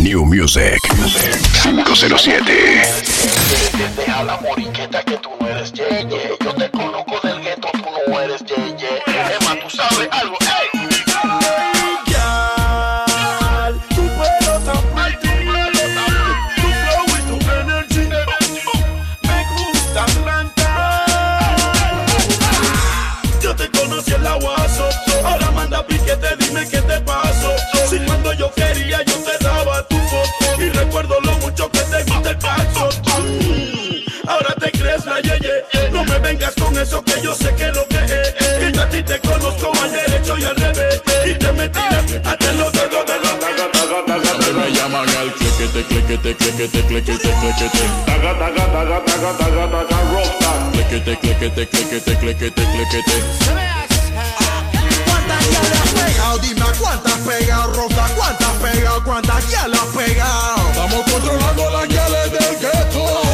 New Music 507. Deja la moriqueta que tú no eres yeye. Yo eso que yo sé que lo que es. Que yo a ti te conozco al derecho y al revés y te metí hasta los dedos de los Me llaman al cliquete, cliquete, cliquete, cliquete, cliquete. Taga, taga, taga, taga, taga, taga, rockstar. Cliquete, cliquete, cliquete, cliquete, cliquete. ¿Cuántas ya le has pegado? Dime cuántas has pegado, Rosa. ¿Cuántas has pegado? ¿Cuántas ya le has pegado? Estamos controlando las guiales del gueto.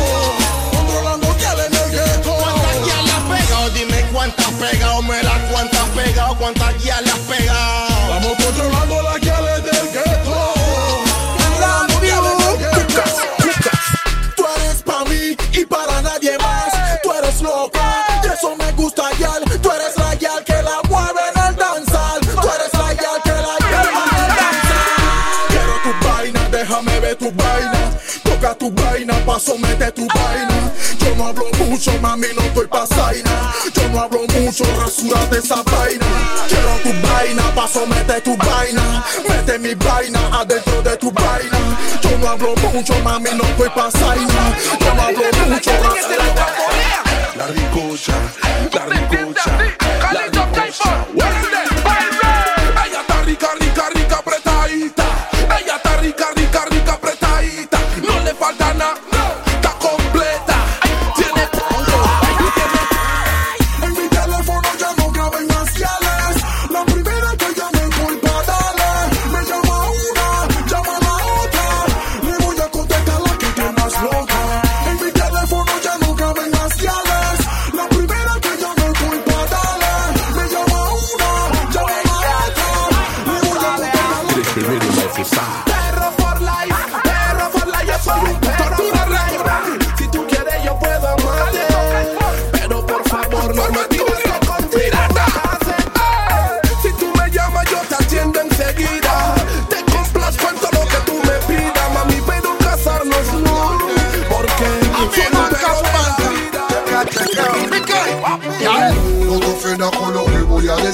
Has pegado, mira cuántas has pegado, cuántas ya le has pegado. Estamos controlando las guiales del gueto. En el gueto. Tú eres pa' mí y para nadie más. Tú eres loca, y eso me gusta, yal. Tú eres la yal que la mueve en el danzal. Tú eres la yal que la lleva en el danzal. Quiero tu vaina, déjame ver tu vaina. Toca tu vaina, paso, mete tu vaina. No hablo mucho, mami, no estoy pa' zaina. Yo no hablo mucho, rasúrate esa vaina. Quiero tu vaina, paso, mete tu vaina. Mete mi vaina adentro de tu vaina. Yo no hablo mucho, mami, no estoy pa' zaina. Yo no hablo mucho, La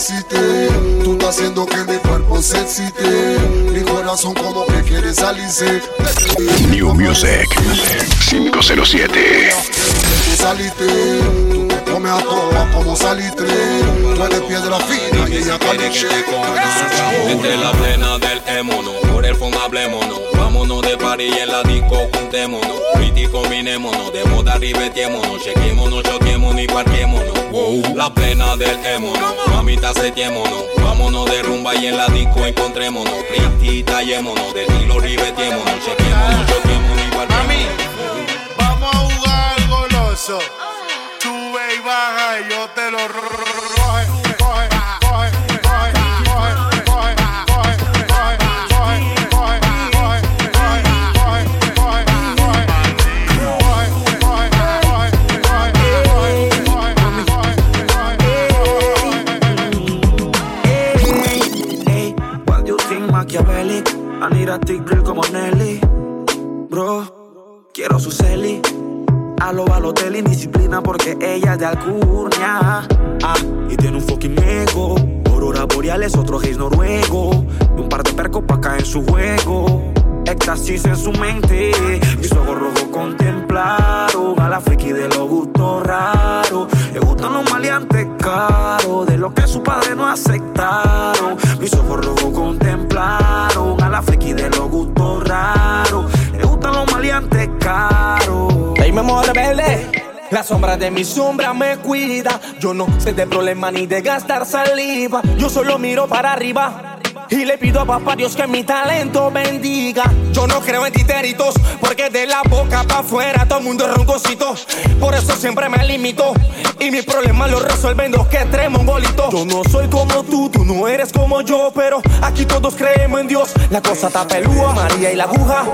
decirte. Tú estás haciendo que mi cuerpo se excite. Mi corazón como que quiere salirse. New Music 507. Tú saliste, tú te comes a todas como salitre. Tú eres piedra fina y ella caliche. Entre la plena del émono, por el fondo hablémonos. Vámonos de party y en la disco juntémonos. Pretty combinémonos, de moda ribetémonos. Chequémonos, choquémonos y parquémonos. Wow. La plena del émono, mamita setémonos. Vámonos de rumba y en la disco encontrémonos. Pretty tallémonos, de estilo ribetémonos. Chequémonos, choquémonos y parquémonos. Vamos a jugar goloso. Sube y baja y yo te lo Machiavelli? I need a thick girl como Nelly. Bro, quiero su celi. A lo Balotelli, disciplina porque ella es de Alcurnia. Ah, y tiene un fucking ego. Aurora boreales, otro gays noruego. Y un par de percos pa' caer en su juego. Éxtasis en su mente. Mis ojos rojos contemplaron a la friki de los gustos raros. Le gustan los maleantes caros, de lo que su padre no aceptaron. Mis ojos rojos contemplaron a la friki de los gustos raros. Le gustan los maleantes caros. Ey, mi amor rebelde. La sombra de mi sombra me cuida. Yo no sé de problema ni de gastar saliva. Yo solo miro para arriba. Y le pido a papá Dios que mi talento bendiga. Yo no creo en titeritos, porque de la boca para afuera todo el mundo es roncosito. Por eso siempre me limito. Y mi problema lo resuelven que tres mongolitos. Yo no soy como tú, tú no eres como yo, pero aquí todos creemos en Dios. La cosa está pelúa, María y la aguja.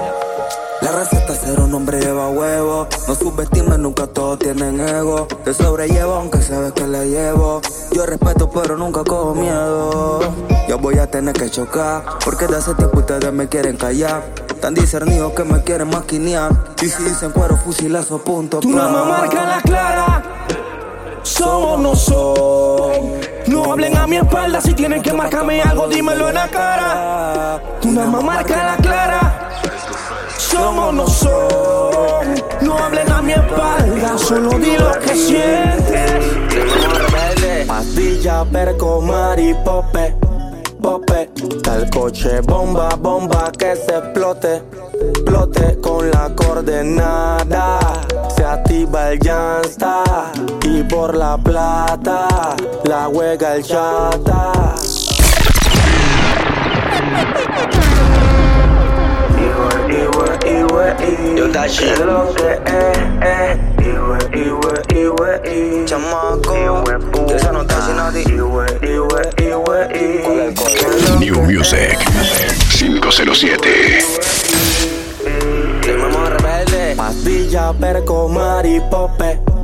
La receta un hombre lleva huevo. No subestimes, nunca todos tienen ego. Te sobrellevo aunque sabes que le llevo. Yo respeto, pero nunca cojo miedo. Yo voy a tener que chocar. Porque de hace tiempo ustedes me quieren callar. Tan discernidos que me quieren maquinear. Y si dicen cuero, fusilazo, punto. Nada más marca la clara. Somos no son. No hablen a mi espalda si tienen que marcarme algo, dímelo en la cara. Nada más marca la clara. Somos no son. No hablen a mi espalda, solo di lo que sientes. Pastilla, perco, maripope, pope. Tal coche, bomba, bomba que se explote. Explote con la coordenada. Se activa el llanta. Y por la plata, la juega el chata. Yo Dashi lo que es, eh Iwe, iwe, iwe, iwe Chamaco. De esa no está sin nadie. Iwe, iwe, iwe, iwe New Music. 507. Rimamos rebelde. Pastilla, perco, maripope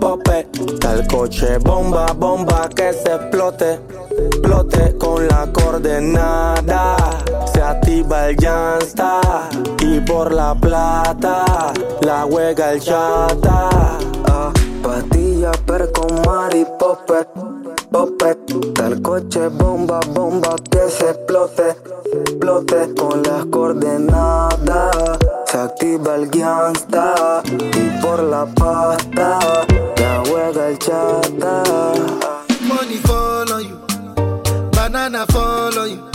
Pope Tal coche, bomba, bomba que se explote. Explote con la coordenada. Se activa el llanta Y por la plata La juega el chata. Ah, Pastilla, perco, maripope Pope, tal coche, bomba, bomba que se explote, explote con las coordenadas. Se activa el gangsta y por la pasta la juega el chata. Money fall on you, banana fall on you,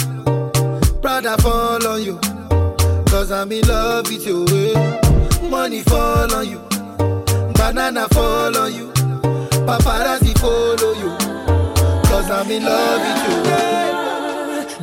Prada fall on you, cause I'm in love with you. eh. Money fall on you, banana fall on you, paparazzi follow you, cause I'm in love with you.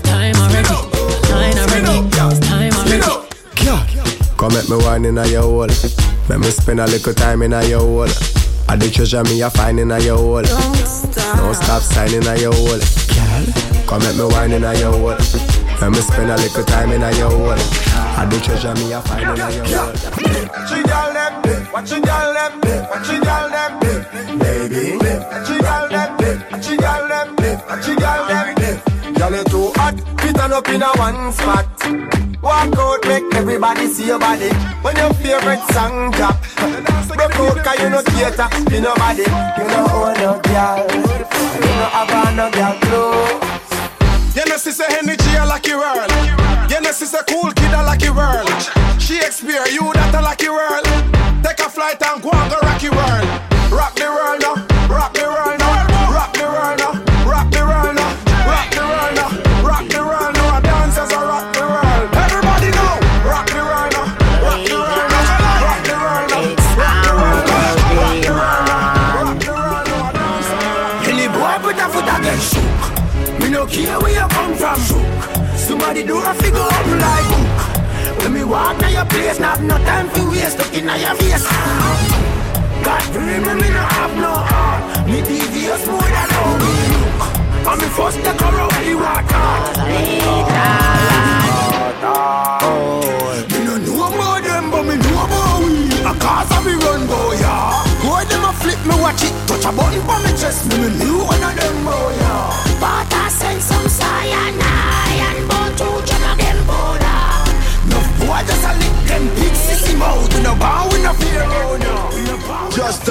it's time already. Shine already, it's time already. Come make me wine in a your hole. Make me spend a little time in a your hole. I the treasure me a find in a your hole. Don't stop signing a your hole. Girl, come make me wine in a your hole. Make me spend a little time in a your hole. I the treasure me a find in a your hole. Watch you girl them, watch you girl them, watch you girl them, baby. Watch you girl on up in a one spot. Walk out, make everybody see your body. When your favorite song drop, broke out 'cause you no theater, you nobody. You know own no girl, you know have no girl clothes. You know, sister energy a lucky world. You know, sister cool kid a lucky world. Shakespeare, you that a lucky world. Take a flight and go and go rocky world. Walk na your place, not no time to waste. Look in your face. God free me, me no have no heart. Me devious more than how me look. And me first take her out the water. Me no know about them, but me know about we. A cause of me run, boy, yeah. Boy, them a flip me, watch it. Touch a button for me chest, me me knew one of them, boy, yeah. But I send some cyanide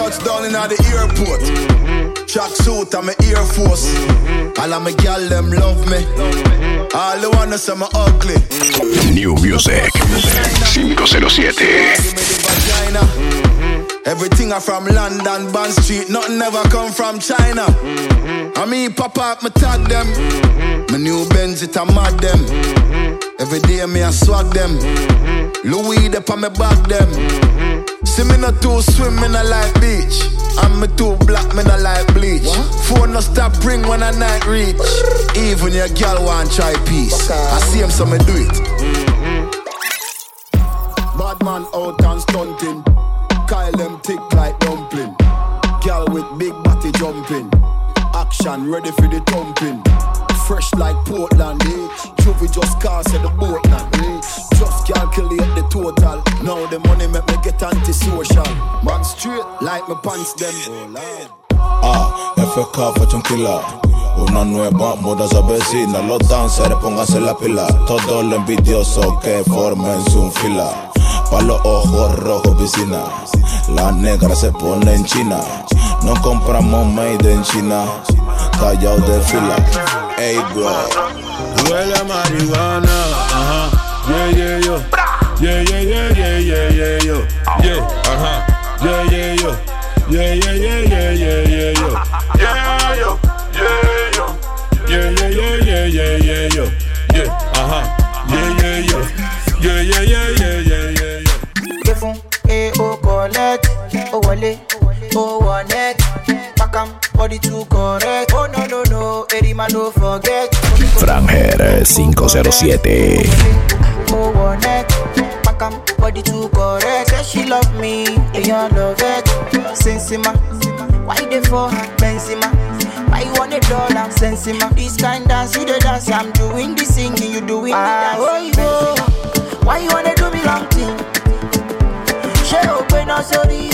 no. Just touched down in the airport. Track suit, I'm a Air Force. All of my gal them love me. All the wanna say me ugly. New Music 507. Everything I from London, Bond Street, nothing ever come from China. I mean, pop up, me tag them. My new Benz, it a mad them. Every day me I swag them. Louis, they on me back them. See me not too swim, me not like beach. I'm me too black, me not like bleach. Phone no stop ring when I night reach. Even your girl want try peace. I see him, so me do it. Mm-hmm. Bad man out and stunting. Kyle them tick like dumpling. Girl with big body jumping. Action ready for the thumping. Fresh like Portland, eh? Juvie just cast at the boat land, eh? Just calculate the total. Now the money make me get antisocial. Man straight like my pants them. Ah, FK un killer. Una nueva moda se avecina. Los dancers pónganse la pila. Todos los envidiosos que formen su fila. Pa' los ojos rojos piscina. La negra se pone en China. No compramos made en China. Callao de fila. Ey, bro. Huele marihuana, ajá, yeah, yeah, yo. Yeah, yeah, yeah, yeah, yeah, yeah, yo. Yeah, ajá, yeah, yeah, yo. Yeah, yeah, yeah, yeah, yeah, yeah, yo. Yeah, yo, yeah, yo. Yeah, yeah, yeah, yeah, yeah, yeah, yo. Yeah, ajá, yeah, yeah, yo. Yeah, yeah, yeah, yeah, yeah, yeah, yo. Fún e collect, o o pakam body too correct. Franger 507. Oh one neck, pakam body too correct. Say she love me, èèyàn love it. Sensima, why they for her? Benzema, why you want a dollar? Sensima, this kind dance you the dance, I'm doing the singing, you doing the ah, dance. Oh, you go. Why you wanna do me long thing? Ṣé o pé náà sórí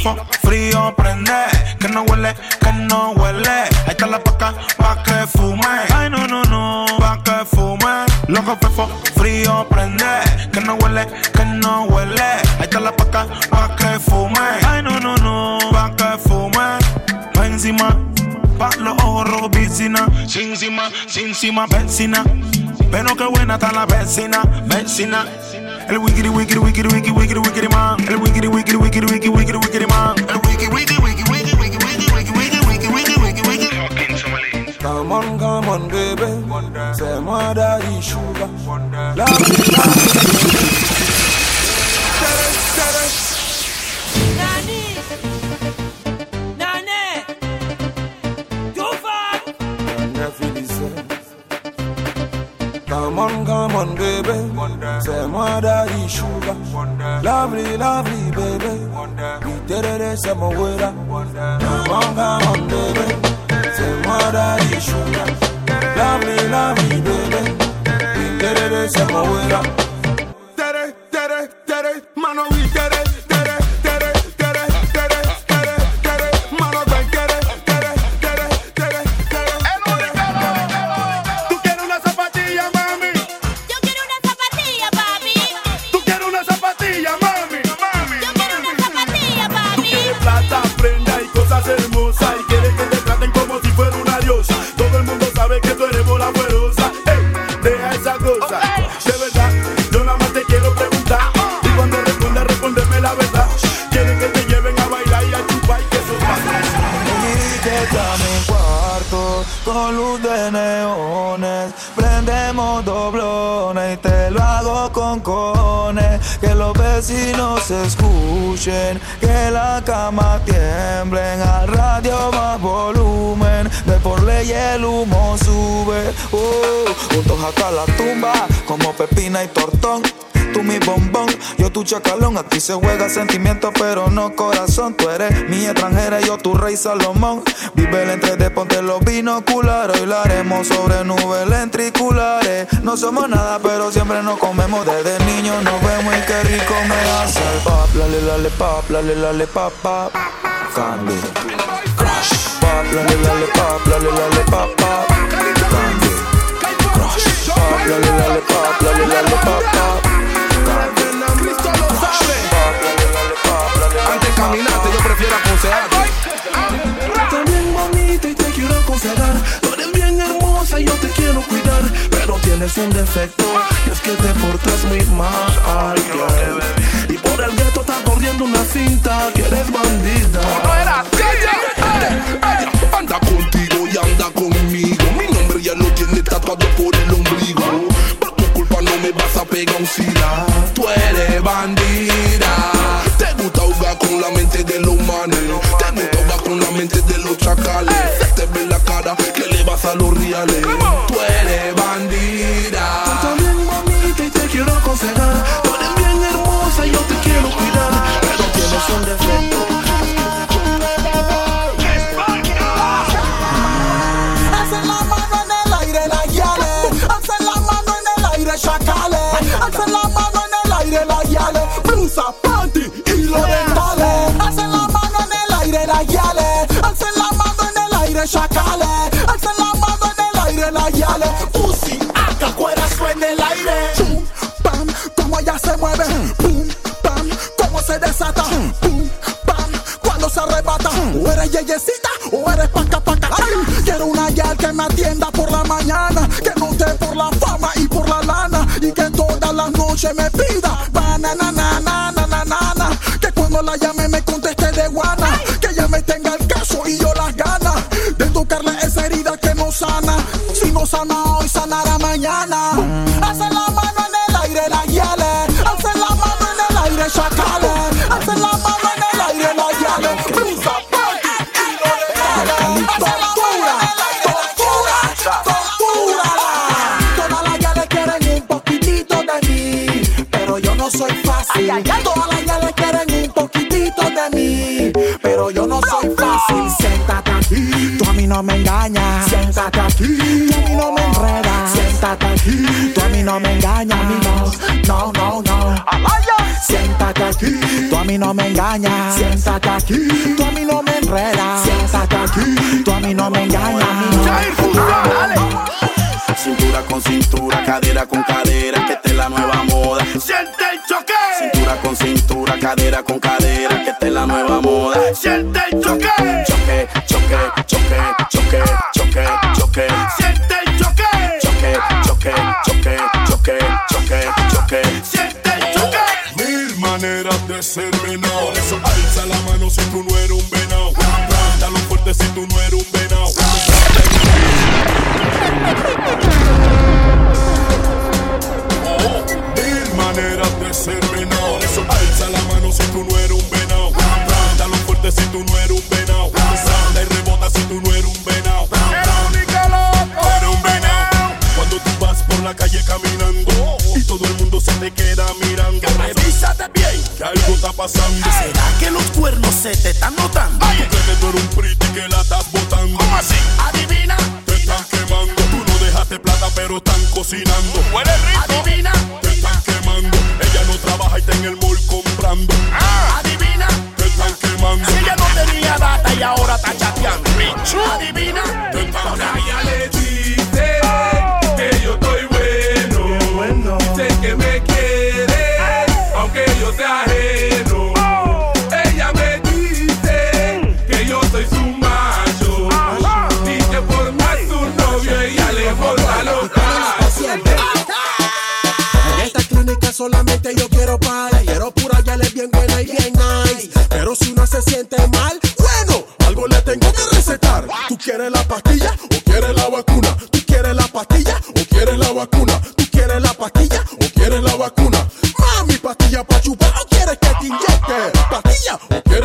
fefo, frío prende, que no huele, que no huele. Ahí está la paca, pa' que fume. Ay, no, no, no, pa' que fume. Loco fefo, frío prende, que no huele, que no huele. Ahí está la paca, pa' que fume. Ay, no, no, no, pa' que fume. Pa' encima, pa' los ojos rojos, piscina. Sin encima, sin encima, vecina. Pero qué buena está la vecina, vecina. El wickedy, wickedy, wickedy, wickedy, wickedy, wickedy man. El wickedy, wickedy, wickedy, wickedy, wickedy, wickedy man. El wickedy, wickedy, wickedy, wickedy, wickedy, wickedy, wickedy, wickedy, wickedy, wickedy. Come on, come on, baby. Fais-moi daddy sugar. La Nani, Lovely, lovely, baby. You did it, it's a mawera. Bonga, on, baby. Say, what are you shooting? Lovely, lovely, baby. You did it, it's a mawera. Chacalón. Aquí se juega sentimiento, pero no corazón. Tú eres mi extranjera, yo tu rey Salomón. Vive el entre de ponte los binoculares. Hoy haremos sobre nubes lentriculares. No somos nada, pero siempre nos comemos. Desde niños nos vemos y qué rico me hace el pop. Lale, lale, pop, lale, lale, pop, pop. Candy. Crush. Pop, lale, lale, pop, lale, lale, pop, pop. Candy. Crush. Pop, lale, lale, pop, lale, lale, pop, pop. Aconsejar. Tú eres bien hermosa y yo te quiero cuidar. Pero tienes un defecto y es que te portas muy mal. girl. Y por el gueto está corriendo una cinta que eres bandida. No era ella anda contigo y anda conmigo. Mi nombre ya lo tiene tatuado por el ombligo. Por tu culpa no me vas a pegar un sida. Tú eres bandida. Te gusta jugar con la mente de los manes. Te gusta jugar con la mente de los chacales. Que le vas a los reales. Tú eres bandida. Estás bien bonita y te quiero aconsejar. Tú eres bien hermosa y yo te quiero cuidar. Pero tienes un defecto. Hacen la mano en el aire la yale, hacen la mano en el aire chacale, hacen la mano en el aire la yale, blusa, panty y los dentales. Hacen la mano en el aire la yale, en el aire chacale, hacen la mano en el aire la yale, pussy, acá cuerazo en el aire. Chum, pam, como ella se mueve, pum, pam, como se desata, pum, pam, cuando se arrebata. O eres yeyecita o eres paca paca. Ay, quiero una yal que me atienda por la mañana, que no te por la fama y por la lana, y que todas las noches me pida banana, na, na, na, na, na, sana hoy, sanará mañana. Hacen la mano en el aire, la yale. Hacen la mano en el aire, chacale. Hacen la mano en el aire, la Tortura, tortura, tortura. Todas las yales quieren un poquitito de mí, pero yo no soy fácil. Todas las yales quieren un poquitito de mí, pero yo no soy fácil. Siéntate aquí, tú a mí no me engañas. Siéntate aquí, tú a mí no me engañas. A mí no, no, no, no. Siéntate aquí, tú a mí no me engañas. Siéntate aquí, tú a mí no me enredas. Siéntate aquí, tú a mí no me engañas. Cintura con cintura, cadera con cadera, que esta es la nueva moda. Siente el choque. Cintura con cintura, cadera con cadera, que esta es la nueva moda. Siente el choque, choque, choque, choque, choque. Venado. Por eso alza la mano si tú no eres un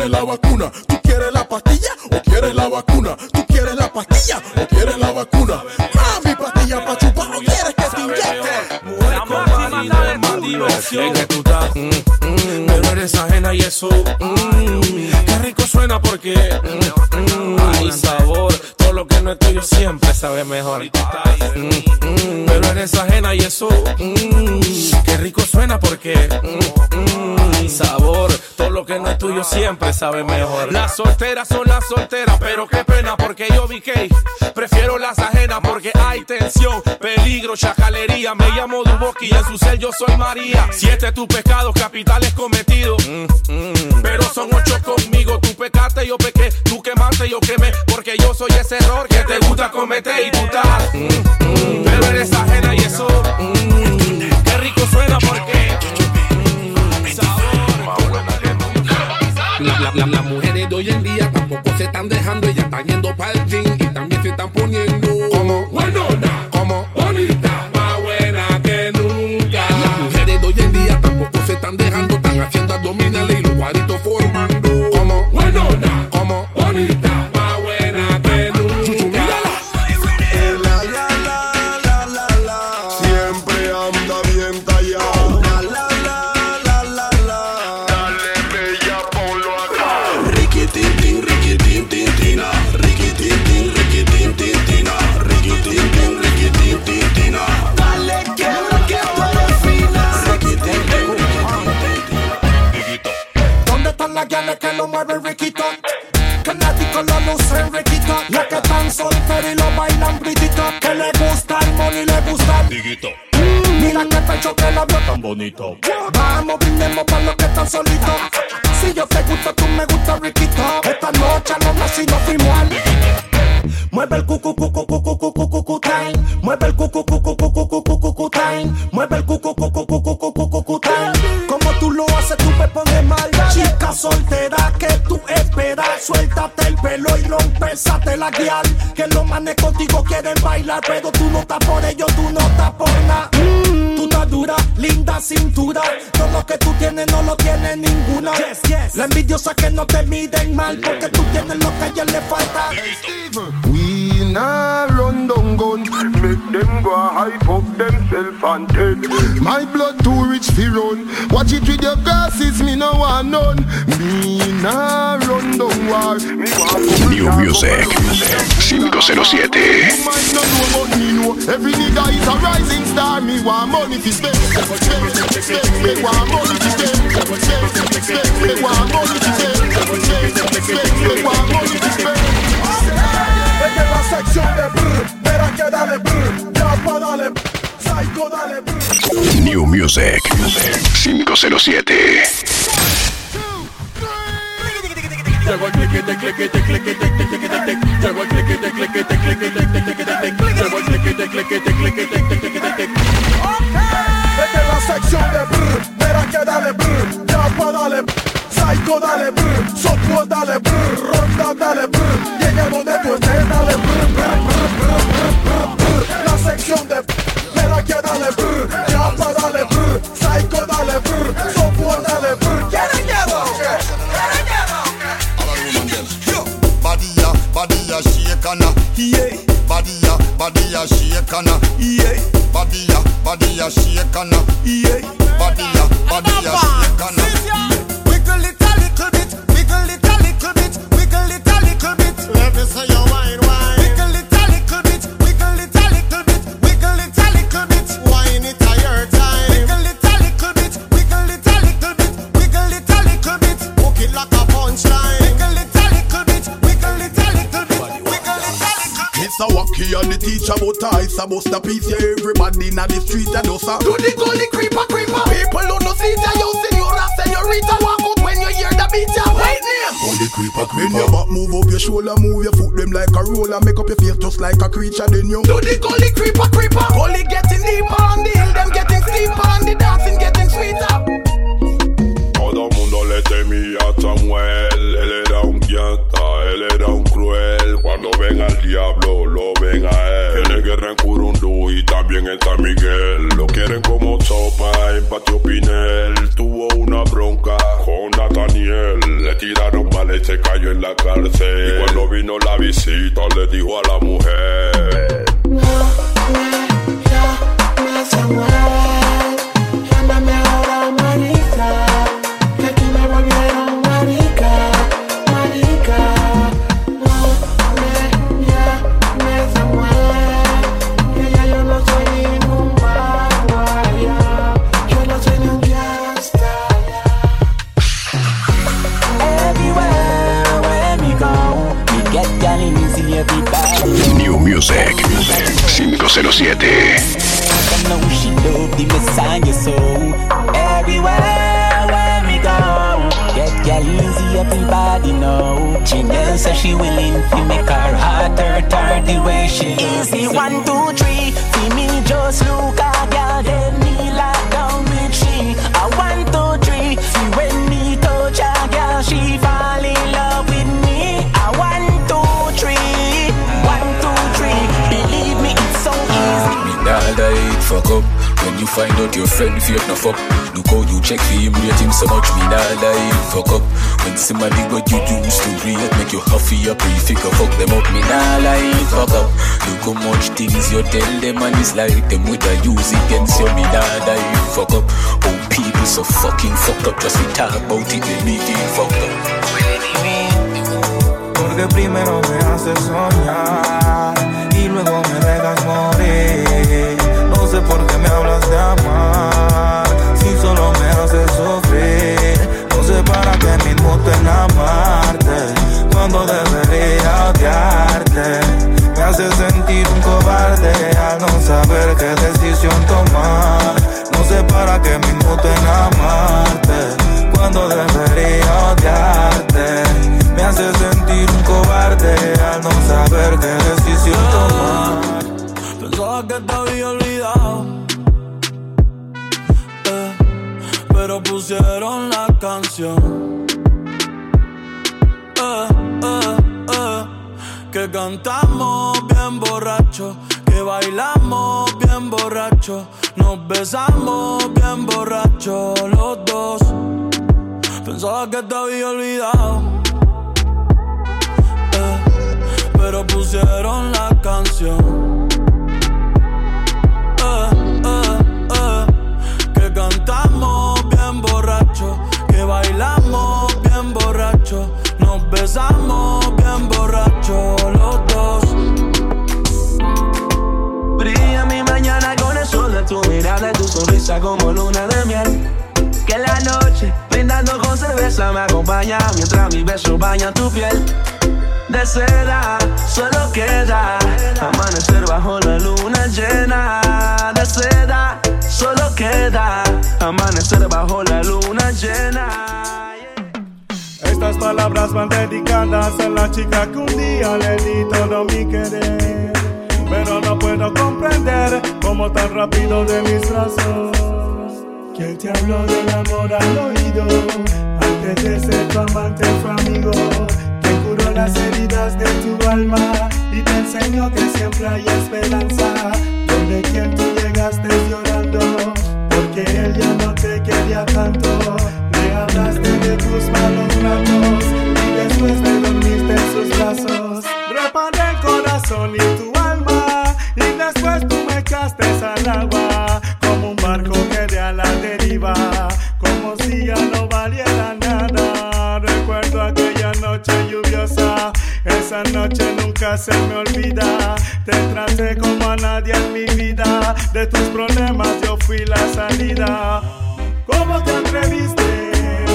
quieres la vacuna? ¿Tú quieres la pastilla o quieres la vacuna? ¿Tú quieres la pastilla o quieres la vacuna? Mami, pastilla pa' chupar o quieres que te inyecte? Mujer con marido, mandi diversión. Es que tú estás, mm, mm, pero eres ajena y eso, mm, qué rico suena porque mm, mm, hay sabor. Todo lo que no es tuyo siempre sabe mejor. Mm, mm, pero eres ajena y eso, mm, qué rico suena porque mm, mm, sabor. Todo lo que no es tuyo siempre sabe mejor. Las solteras son las solteras, pero qué pena porque yo vi que prefiero las ajenas porque hay tensión, peligro, chacalería. Me llamo Duboki y en su cel yo soy María. Siete tus pecados capitales cometidos, pero son ocho conmigo. Tú pecaste, yo pequé, tú quemaste, yo quemé, porque yo soy ese error que te gusta cometer y tú pero eres ajena y eso, qué rico suena porque. La- la- la- Las mujeres de hoy en día tampoco se están dejando, ellas están yendo para el gym y también se están poniendo como buenona, como bonita, más buena que nunca. Las mujeres de hoy en día tampoco se están dejando, están haciendo abdominales y los cuadritos formando lo mueven riquito? Que nadie con la luz en riquito. Las que están solteras y lo bailan britito. Que le gusta el money, le gusta el Diguito, Mm, Mira que pecho que la vio tan bonito. Vamos, brindemos para los que están solitos. Si yo te gusto, tú me gusta riquito. Esta noche a los nacidos fuimos al Mueve el cucu cucu cucu cucu cucu time. Mueve el cucu cucu cucu cucu cucu time. Mueve el cucu soltera que tú esperas. Suéltate el pelo y no empezate la guiar. Que los manes contigo quieren bailar, pero tú no estás por ellos, tú no estás por nada. Mm, Tú estás dura, linda cintura. Todo lo que tú tienes no lo tiene ninguna. La envidiosa que no te miden mal, porque tú tienes lo que a ella le falta. Nah run down gun, make them go hype up themself and take. My blood too rich fi run. Watch it with your glasses, me no want none. Me nah run down war. Me want New Music 507. Woman no know about me know. Every nigga is a rising star. Me want money fi spend. Me want money fi spend. Me want money fi spend. Me want money fi spend. La sección de brr, verás que dale brr, ya pa' dale brr, psycho dale brr. New Music 507. Llegó el cliquete, cliquete, cliquete, cliquete, cliquete. Llegó el cliquete, cliquete, cliquete, cliquete, cliquete. Llegó el cliquete, cliquete, cliquete, cliquete. Vete en la sección de brr, verás que dale brr, ya pa' dale brr, psycho dale brr, software dale brr, ronda dale brr, llegue donde tú estés dale brr, brr, brr, brr, brr, brr, brr. La sección de brr, verás que dale brr, ya pa' dale brr, psycho dale brr, software dale brr. ¿Quieren miedo? ¿Quieren miedo? Body ya, body ya shake and a yeah. Body ya, body ya shake and a yeah. Body ya, body ya shake and a yeah. Body ya, body but I bust a piece yeah, everybody in the street us a Do the gully creeper creeper. People who no see ya Yo senora senorita Walk out when you hear the beat ya. White name. Only creeper creeper. Bend your back, move up your shoulder, move your foot them like a roller. Make up your face just like a creature then you Do the gully creeper creeper. Gully getting deeper on the hill Them getting steeper And the dancing getting sweeter también San Miguel. Lo quieren como sopa en Patio Pinel. Tuvo una bronca con Nathaniel. Le tiraron mal y se cayó en la cárcel. Y cuando vino la visita, le dijo a la mujer. Find out your friend fake no fuck. Look how you check for him, rate him so much Me nah die fuck up. When somebody what you used to rate Make you huffy up, you figure fuck them up Me nah lie fuck up. Look how much things you tell them And it's like them with a use against you Me nah die fuck up. Oh people so fucking fucked up Just we talk about it, they make it fucked up. Porque primero me haces soñar y luego me dejas morir. Por qué me hablas de amar si solo me haces sufrir. No sé para qué me inmuto en amarte cuando debería odiarte. Me hace sentir un cobarde al no saber qué decisión tomar. No sé para qué me inmuto en amarte cuando debería odiarte. Me hace sentir un cobarde al no saber qué decisión tomar. Pensaba que te había olvidado. eh, pero pusieron la canción. Eh, eh, eh, que cantamos bien borracho. Que bailamos bien borracho. Nos besamos bien borracho los dos. Pensaba que te había olvidado. eh, pero pusieron la canción. Bailamos bien borracho, nos besamos bien borracho los dos. Brilla mi mañana con el sol de tu mirada y tu sonrisa como luna de miel. Que la noche, brindando con cerveza, me acompaña mientras mis besos bañan tu piel. De seda, solo queda amanecer bajo la luna llena. De seda, solo queda amanecer bajo la luna llena. Estas palabras van dedicadas a la chica que un día le di todo mi querer. Pero no puedo comprender cómo tan rápido de mis brazos. ¿Quién te habló del amor al oído? Antes de ser tu amante fue amigo. Que curó las heridas de tu alma y te enseñó que siempre hay esperanza. Donde quien tú llegaste porque él ya no te quería tanto. Le hablaste de tus malos ratos y después te dormiste en sus brazos. Reparé el corazón y tu alma y después tú me echaste al agua como un barco que de a la deriva, como si ya no valiera nada. Lluviosa, esa noche nunca se me olvida. Te traté como a nadie en mi vida, de tus problemas yo fui la salida. ¿Cómo te atreviste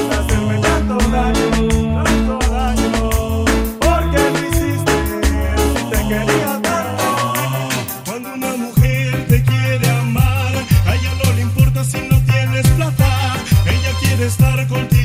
a hacerme tanto daño, tanto daño? ¿Por qué lo hiciste te quería tanto? Cuando una mujer te quiere amar, a ella no le importa si no tienes plata. Ella quiere estar contigo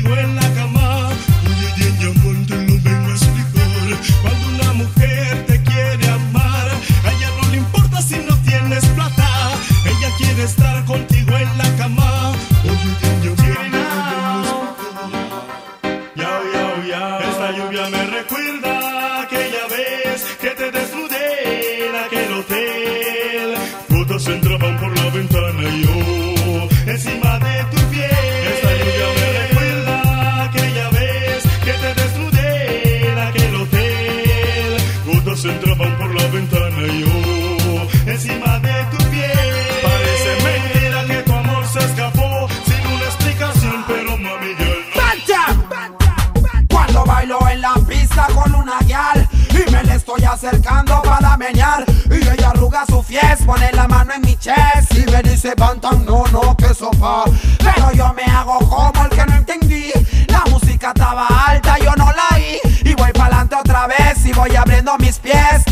Dice Bantam, no, no, que sofá Pero yo me hago como el que no entendí La música estaba alta, yo no la oí Y voy pa'lante otra vez y voy abriendo mis pies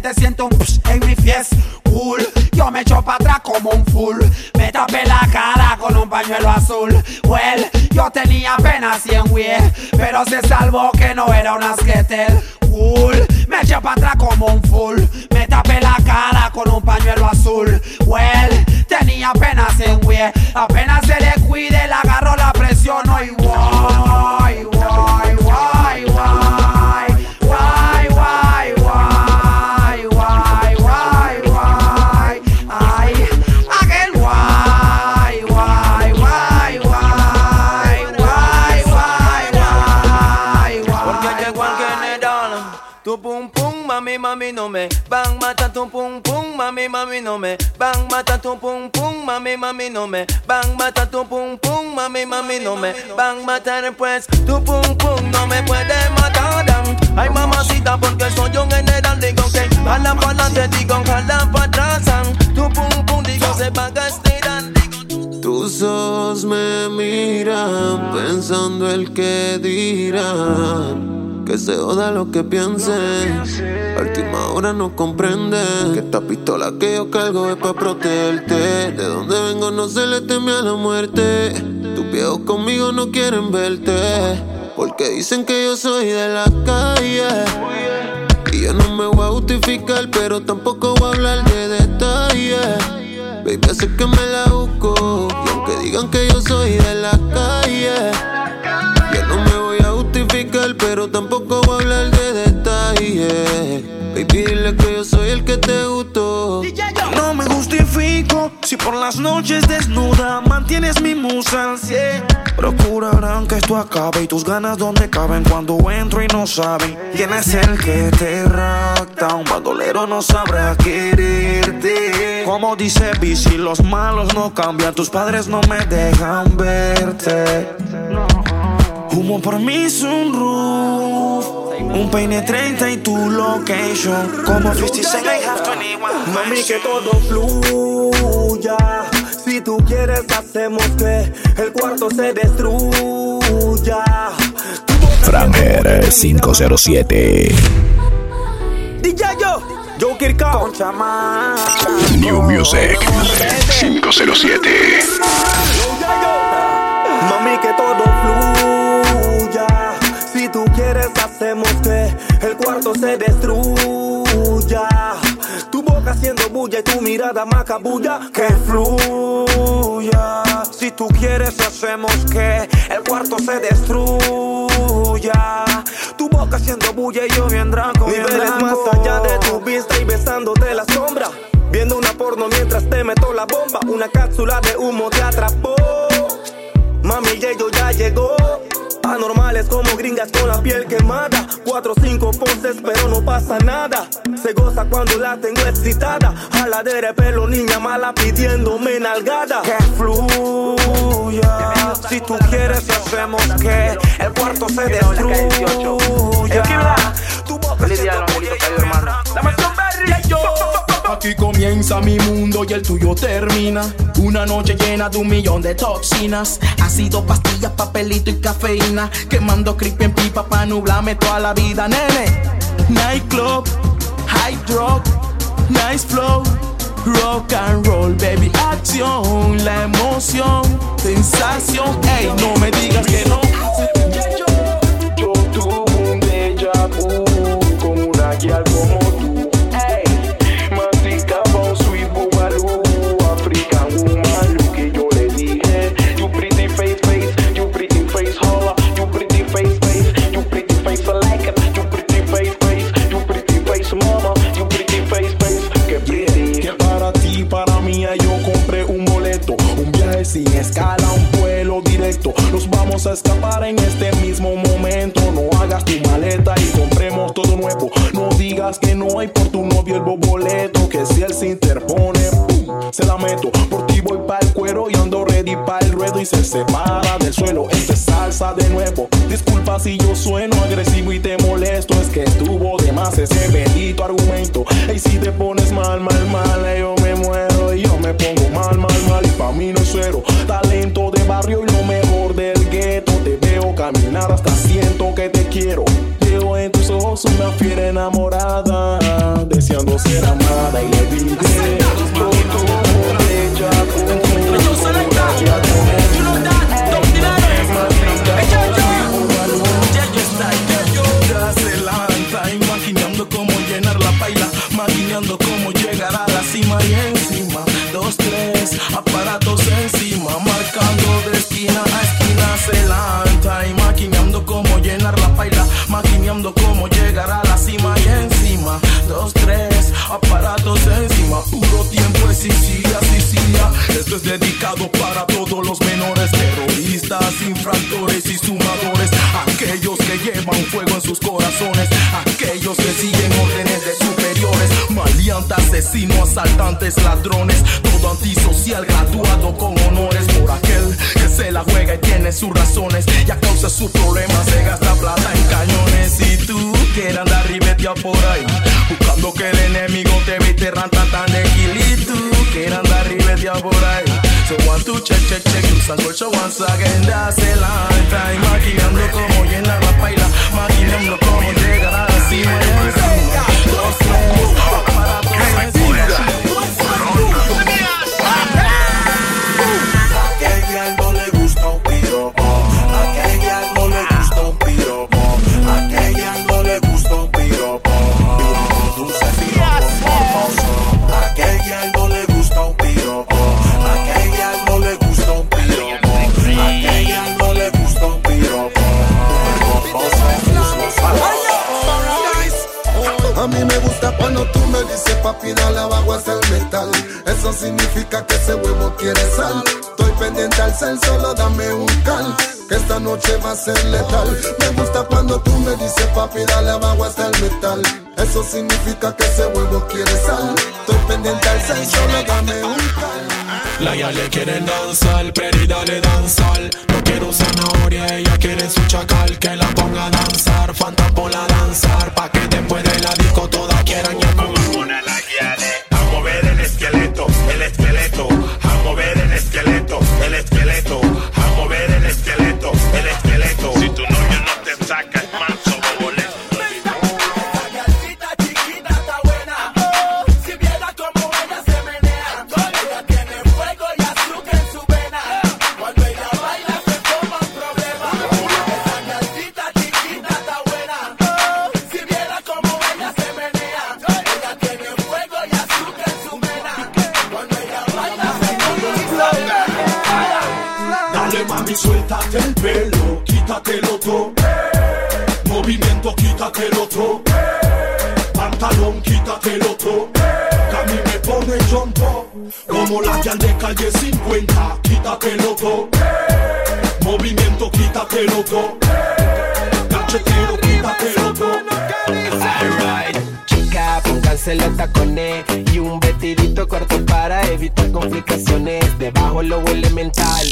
te siento un psh en mi fiesta. Cool, yo me echo para atrás como un full. Me tapé la cara con un pañuelo azul. Well, yo tenía apenas 100 wies, pero se salvó que no era un asquetel. Cool, me eché para atrás como un full. Mami, mami, no me van mata tu pum pum, mami, mami, no me van mata tu pum pum, mami, mami, no me van matar pues tu pum pum no me puede matar. Ay mamacita porque soy un general digo que jala para adelante digo jala para atrás. Tu pum pum digo se va a estirar. Tus ojos me miran pensando el que dirán. Que se joda lo que piensen. A última hora no comprenden que esta pistola que yo cargo es para protegerte. De donde vengo no se le teme a la muerte. Tus viejos conmigo no quieren verte. Porque dicen que yo soy de la calle. Y yo no me voy a justificar, pero tampoco voy a hablar de detalles. Baby, hace que me la busco. Y aunque digan que yo soy de la calle, yo no me voy a justificar, pero tampoco voy a hablar de. Baby, dile que yo soy el que te gustó. No me justifico si por las noches desnuda mantienes mi musa al cien. Procurarán que esto acabe y tus ganas donde caben cuando entro y no saben quién es el que te rapta. Un bandolero no sabrá quererte. Como dice Bici, los malos no cambian, tus padres no me dejan verte. Humo por mi sunroof. Un peine 30 y tu location. Como 50 Cent, I have 21. Mami, que todo fluya. Si tú quieres, hacemos que el cuarto se destruya. Framer 507. DJ yo, Joker K. Concha más. New Music 507. Mami, que todo fluya. Hacemos que el cuarto se destruya. Tu boca haciendo bulla y tu mirada macabulla. Que fluya. Si tú quieres, hacemos que el cuarto se destruya. Tu boca haciendo bulla y yo bien draco. Niveles más allá de tu vista y besándote la sombra. Viendo una porno mientras te meto la bomba. Una cápsula de humo te atrapó. Mami, ya yo ya llegó. Anormales como gringas con la piel quemada. Cuatro o cinco poses, pero no pasa nada. Se goza cuando la tengo excitada. Jaladera de pelo, niña mala pidiéndome nalgada. Que fluya. Si tú quieres, hacemos que el cuarto se destruya. Tu siendo bulla y yo Aquí comienza mi mundo y el tuyo termina. Una noche llena de un millón de toxinas. Ácido, pastillas, papelito y cafeína. Quemando creepy en pipa pa' nublarme toda la vida, nene. Nightclub, high drug, nice flow. Rock and roll, baby, acción, la emoción, sensación. Ey, no me digas que no. En este mismo momento. No hagas tu maleta y compremos todo nuevo. No digas que no hay por tu novio el boleto. Que si él se interpone, ¡pum! se la meto. Por ti voy para el cuero y ando ready para el ruedo. Y se separa del suelo. Esto es salsa de nuevo. Disculpa si yo sueno agresivo y te molesto. Es que estuvo de más ese bendito argumento. Y si te pones mal, mal, mal, yo me muero y yo me pongo mal, mal, mal. Y pa' mí no es cero. Talento de barrio y lo mejor del gueto. Veo caminar hasta siento que te quiero. Llevo en tus ojos una fiera enamorada, deseando ser amada y le todo ella Imaginando cómo llenar la paila, maquinando cómo cómo llegar a la cima y encima, dos, tres, aparatos encima, puro tiempo es Sicilia, Sicilia, esto es dedicado para todos los menores terroristas, infractores y sumadores, aquellos que llevan fuego en sus corazones, aquellos que siguen órdenes de superiores, maleantes, asesinos, asaltantes, ladrones, todo antisocial graduado con honores por aquel que se la juega y tiene sus razones y a causa sus problemas se gasta plata en cañones. Y tú quieres andar ribeteado por ahí buscando que el enemigo te ve y te ranta tan de y tú quieres andar ribeteado por ahí so one two check check check tu sancocho once again. The line imaginando cómo llenar la paila imaginando cómo llegar a la cima y encima dices papi dale abajo hasta el metal. Eso significa que ese huevo quiere sal. Estoy pendiente al cel, solo dame un cal Que esta noche va a ser letal. Me gusta cuando tú me dices papi dale abajo hasta el metal. Eso significa que ese huevo quiere sal. Estoy pendiente al cel, solo dame un cal. La ya le quieren danzar, pero dale danzar. No zanahoria, ella quiere su chacal. Que la ponga a danzar, fanta la danzar. Pa' que después de la disco todas quieran ya A De calle 50, quítatelo todo. Movimiento, quítatelo todo. Cachetero, quítatelo todo. Alright, chica, pónganse los tacones y un vestidito corto para evitar complicaciones. Debajo lo elemental.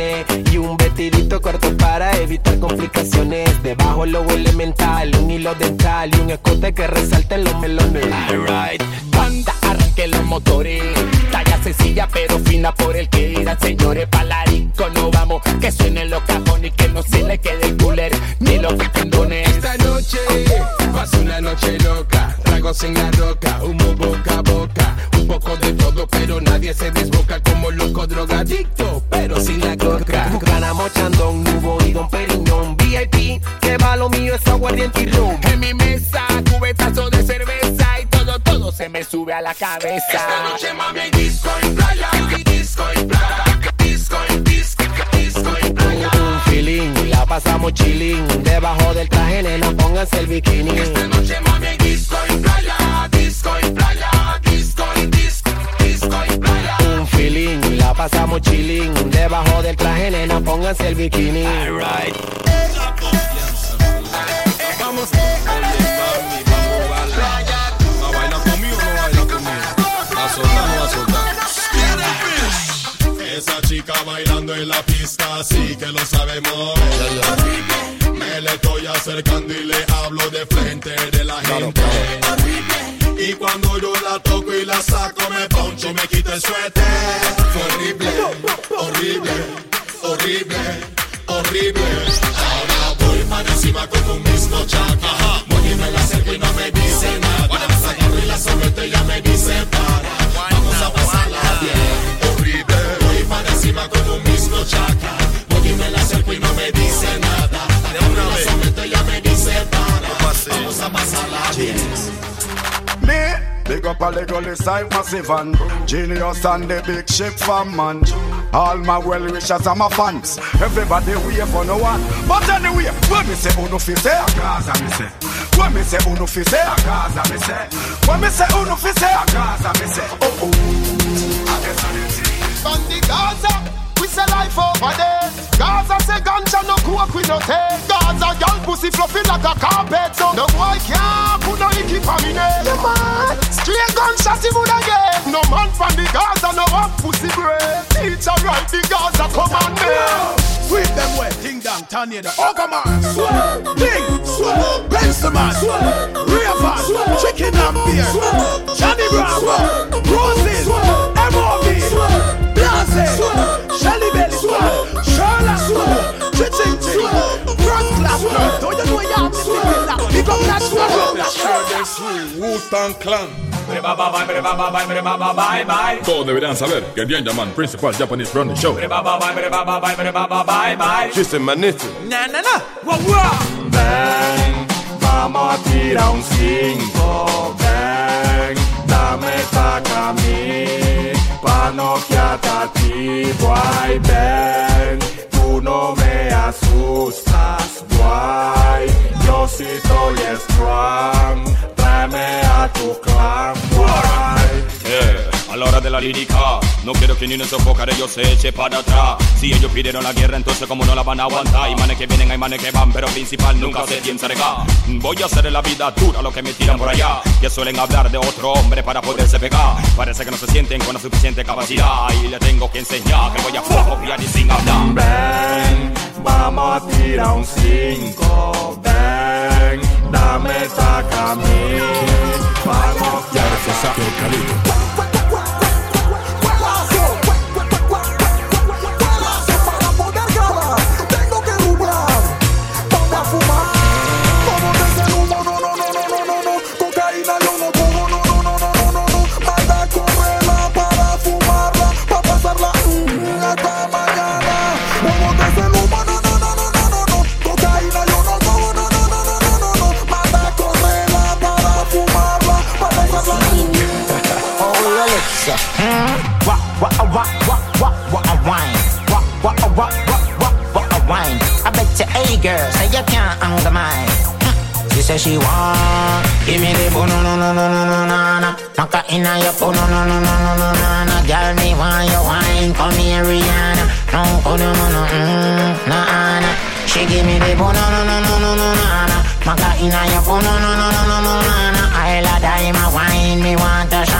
Y un vestidito corto para evitar complicaciones. Debajo lo elemental, un hilo dental y un escote que resalte los melones. Alright, banda, arranque los motores. Talla sencilla pero fina por el que irá, señores. Palarico, no vamos, que suenen los cajones y que no se le quede el cooler ni los pendones. Esta noche pasa una noche loca, tragos en la roca, humo boca a boca, un poco de todo, pero nadie se desboca como loco drogadicto, pero sin la coca. Ganamos chandón, nubo y don Periñón VIP, que va lo mío es aguardiente y rum En mi mesa, cubetazo de cerveza y todo, todo se me sube a la cabeza. Esta noche mami hay disco en playa, disco en playa, disco en disco, playa. Un la pasamos chilling Debajo del traje, nena, pónganse el bikini Esta noche mami disco en playa, disco en playa, pasamos chilling Debajo del traje, nena, pónganse el bikini Alright. Vamos, vamos a bailar. ¿Va a bailar conmigo o no baila conmigo? ¿Va a soltar a soltar? Esa chica bailando en la pista, sí que lo sabemos. Me Me le estoy acercando y le hablo de frente de la gente. Y cuando yo la toco y la saco, me poncho, me quito el suéter. Horrible, horrible, horrible, horrible. Ahora voy para encima como un mismo chaca. Voy y me la acerco y no me dice nada. Agarro y la someto y ya me dice para. Vamos a pasarla bien. Horrible. Voy para encima como un mismo chaca. Voy y me la acerco y no me dice nada. Agarro y la someto y ya me dice para. Vamos a pasarla bien. Up all the gullies, I'm massive and Genius and the big ship fan man. All my well wishers and my fans. Everybody wait for no one. But anyway, when me say oh, uno fi say a Gaza me say. When me say oh, uno fi say a Gaza me say. When me say oh, uno fi say a Gaza me say. Oh oh. I guess the Gaza, we say life over there. Gaza say ganja no coke we no take. Gaza girl pussy fluffy like a carpet, so no boy can't put no icky for me name. Yeah, man. Straight gunshot he woulda get. No man from the Gaza no want pussy bread. Teacher write the Gaza commandment. Sweep them wet, ding dong, tornado, Overman, swag, ding, swag, Benjamin, swag, Raven, chicken and beer, Johnny Bravo, Roses, MOB, Blase, Shelly Belly, swag, Sherlock, Chiching Ching, Front Class, Front, don't you know you have to pick it up, pick up that swag, Wu-Tang Clan. Todos deberían saber que Dian Yaman, principal Japanese Brownie Show. Listen, manito. Na, na, na, wow, wow. Ven, vamos a tirar un 5 Ven, dame taca a Panochia boy Ben. Tu no me asustas, boy Diosito y strong Tráeme a tu clan, boy Yeah a la hora de la lírica, no quiero que ni uno se sofocaré, yo se eche para atrás. Si ellos pidieron la guerra, entonces como no la van a aguantar. Hay manes que vienen, hay manes que van, pero principal nunca sé quién será. Voy a hacer la vida dura lo que me tiran por allá. Que suelen hablar de otro hombre para poderse pegar. Parece que no se sienten con la suficiente capacidad. Y le tengo que enseñar que voy a copiar y sin hablar. Ven, vamos a tirar un 5 Ven, dame taca a mí Vamos Ya se sabe Oh, Alexa. What, what, what, what, what, what a wine. What, what, what, what, what, what a wine. I bet you, hey girl, say you can't anger mine. She say she want Give me the boo no no no no no no no no Knock her inna your boo no no no no no no no no Girl me want your wine Come here Rihanna No oh no no no mm, nah nah She give me the boo no no no no no no no no Knock her inna your boo no no no no no no no no I la die my wine me want to shine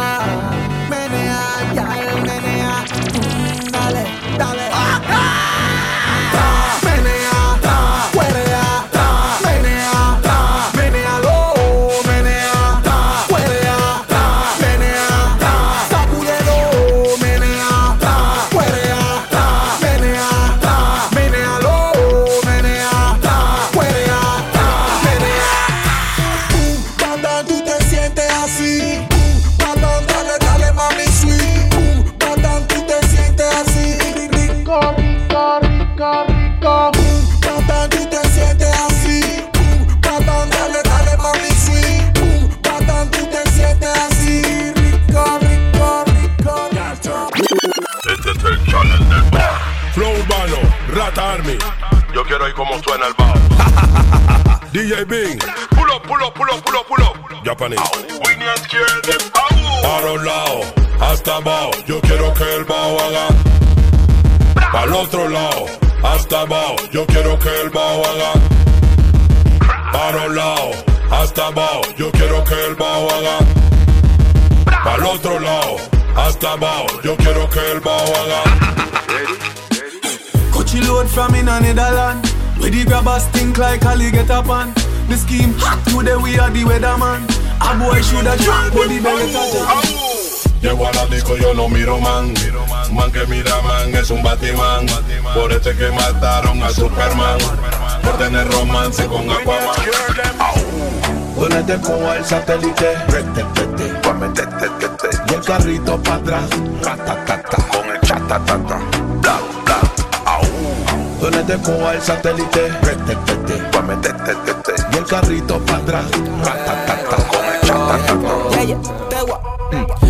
suena el bajo. DJ Bing. Pull up, pull up, pull up, pull up, pull up. Japanese. We need to hear them. Para un lado, hasta abajo. Yo quiero que el bajo haga. Para el otro lado, hasta abajo. Yo quiero que el bajo haga. Para un lado, hasta abajo. Yo quiero que el bajo haga pa'l otro lado, hasta abajo. Yo quiero que el bajo haga. Coachy load from in. Where the grabbers think like Ali get up on. The scheme hot today we are the weatherman. A boy shoulda drunk but the belly Llego a la disco, yo no miro man. Man que mira man es un Batman. Por este que mataron a Superman. Por tener romance con Aquaman. Ponete con el satélite. Y el carrito para atrás. Con el chatatata. Bla. Ponete con el satélite. Y el carrito para atrás. Con el chatatata.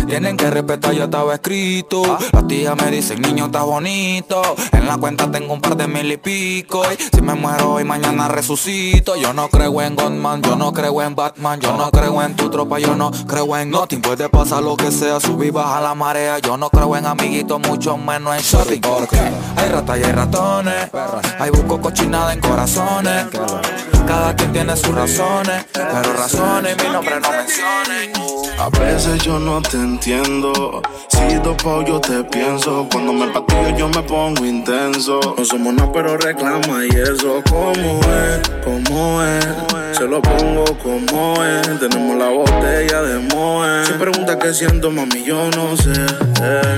Tienen que respetar, ya estaba escrito. Las tías me dicen, niño, está bonito. En la cuenta tengo un par de mil y pico. Y si me muero hoy, mañana resucito. Yo no creo en Godman, yo no creo en Batman. Yo no creo en tu tropa, yo no creo en nothing. Puede pasar lo que sea, subir, baja la marea. Yo no creo en amiguitos, mucho menos en shopping. Porque hay ratas y hay ratones. Hay busco cochinada en corazones. Cada quien tiene sus razones. Pero razones, mi nombre no menciones. A veces yo no te entiendo. Si dopo yo te pienso. Cuando me patillo yo me pongo intenso. No somos nada, pero reclama y eso. ¿Cómo es? ¿Cómo es? Se lo pongo como es. Tenemos la botella de Moe. Si pregunta qué siento, mami, yo no sé.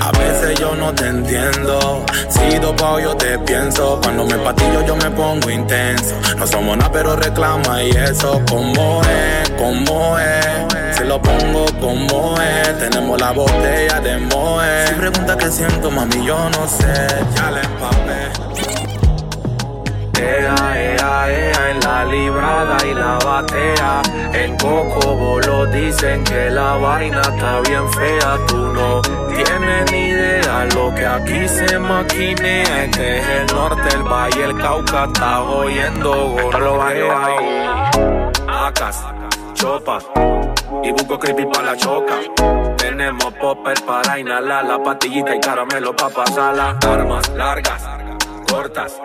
A veces yo no te entiendo. Si dopao yo te pienso. Cuando me patillo yo me pongo intenso. No somos nada, pero reclama y eso. ¿Cómo es? ¿Cómo es? Lo pongo como es. Tenemos la botella de Moe. Si pregunta qué siento, mami, yo no sé. Ya le empapé. Ea, ea, ea, en la librada y la batea. En Coco Bolo dicen que la vaina está bien fea. Tú no tienes ni idea lo que aquí se maquinea. Este es el norte, el valle, el Cauca. Está oyendo gorroa. Acas, chopas. Y busco creepy para la choca. Tenemos popper para inhalar la pastillita y caramelo para pasarla. Armas largas, cortas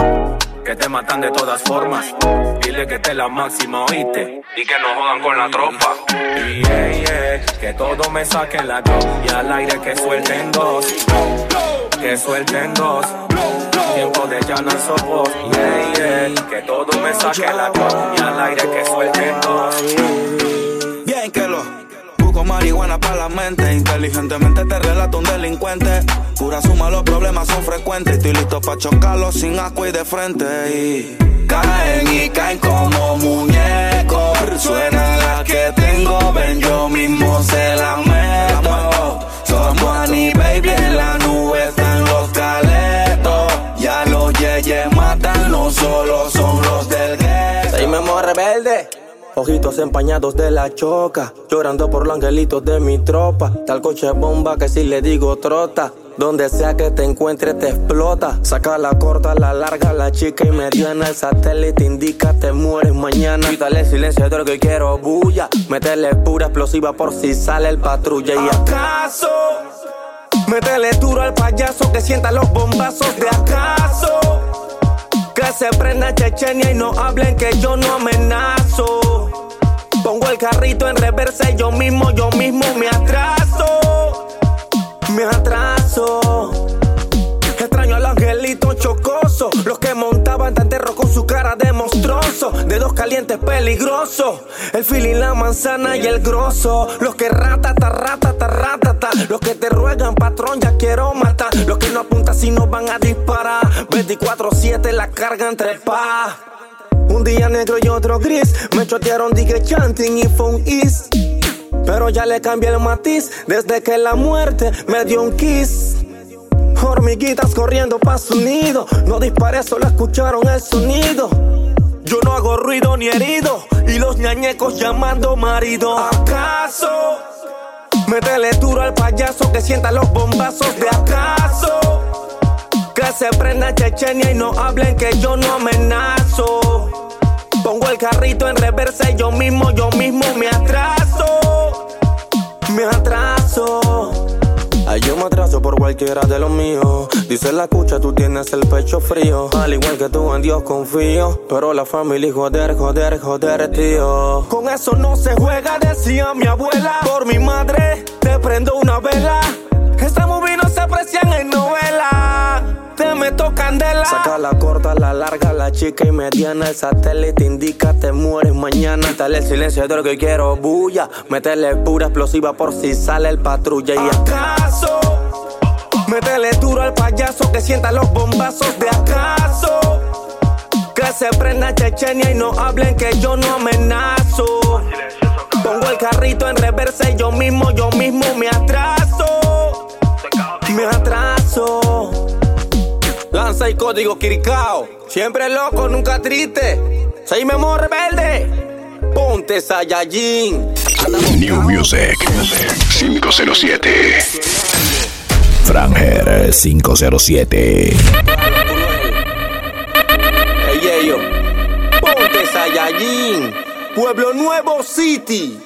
que te matan de todas formas. Dile que te la máxima, oíste. Y que no jodan con la tropa. Yeah, yeah, que todo me saquen la dos. Y al aire que suelten dos. Que suelten dos. Tiempo de llanar sopos. Yeah, yeah, que todo me saquen la. Y al aire que suelten dos. Bien que lo busco marihuana para la mente. Inteligentemente te relato un delincuente. Pura suma, los problemas son frecuentes. Estoy listo para chocarlos sin asco y de frente. Y caen y caen como muñecos. Ojitos empañados de la choca, llorando por los angelitos de mi tropa. Tal coche bomba que si le digo trota. Donde sea que te encuentre te explota. Saca la corta, la larga, la chica y mediana. El satélite indica te mueres mañana. Quítale silencio de que quiero bulla. Métele pura explosiva por si sale el patrulla. ¿Y acaso? Métele duro al payaso que sienta los bombazos de acaso. Que se prenda Chechenia y no hablen que yo no amenazo. Pongo el carrito en reversa y yo mismo, yo mismo me atraso. Me atraso. Extraño al angelito chocoso. Los que montaban tan terror con su cara de monstruoso. Dedos calientes peligrosos. El feeling, la manzana y el grosso. Los que ratata, ratata, ratata. Los que te ruegan, patrón, ya quiero matar. Los que no apuntan si no van a disparar. 24-7 la carga entre pa. Un día negro y otro gris. Me chotearon, dije chanting y phone is. Pero ya le cambié el matiz desde que la muerte me dio un kiss. Hormiguitas corriendo pa' su nido. No disparé, solo escucharon el sonido. Yo no hago ruido ni herido. Y los ñañecos llamando marido. ¿Acaso? Métele duro al payaso que sienta los bombazos de acaso. Que se prenda Chechenia y no hablen que yo no amenazo. Carrito en reversa y yo mismo, yo mismo me atraso. Me atraso. Ay, yo me atraso por cualquiera de los míos. Dice la cucha, tú tienes el pecho frío. Al igual que tú en Dios confío. Pero la familia, joder, joder, joder, tío. Con eso no se juega, decía mi abuela. Por mi madre, te prendo una vela. Esta movie no se aprecian en novela. Te meto candela. Saca la corta, la larga, la chica y mediana. El satélite indica te mueres mañana. Dale el silencio de lo que quiero, bulla. Métele pura explosiva por si sale el patrulla. Y acaso, métele duro al payaso que sienta los bombazos de acaso. Que se prenda Chechenia y no hablen que yo no amenazo. Pongo el carrito en reversa y yo mismo, yo mismo me atraso. Me atraso. Lanza y código Kirikao. Siempre loco, nunca triste. Soy memo rebelde. Ponte Saiyajin. New Music 507. Franger 507. Ey, yo. Ponte Saiyajin. Pueblo Nuevo City.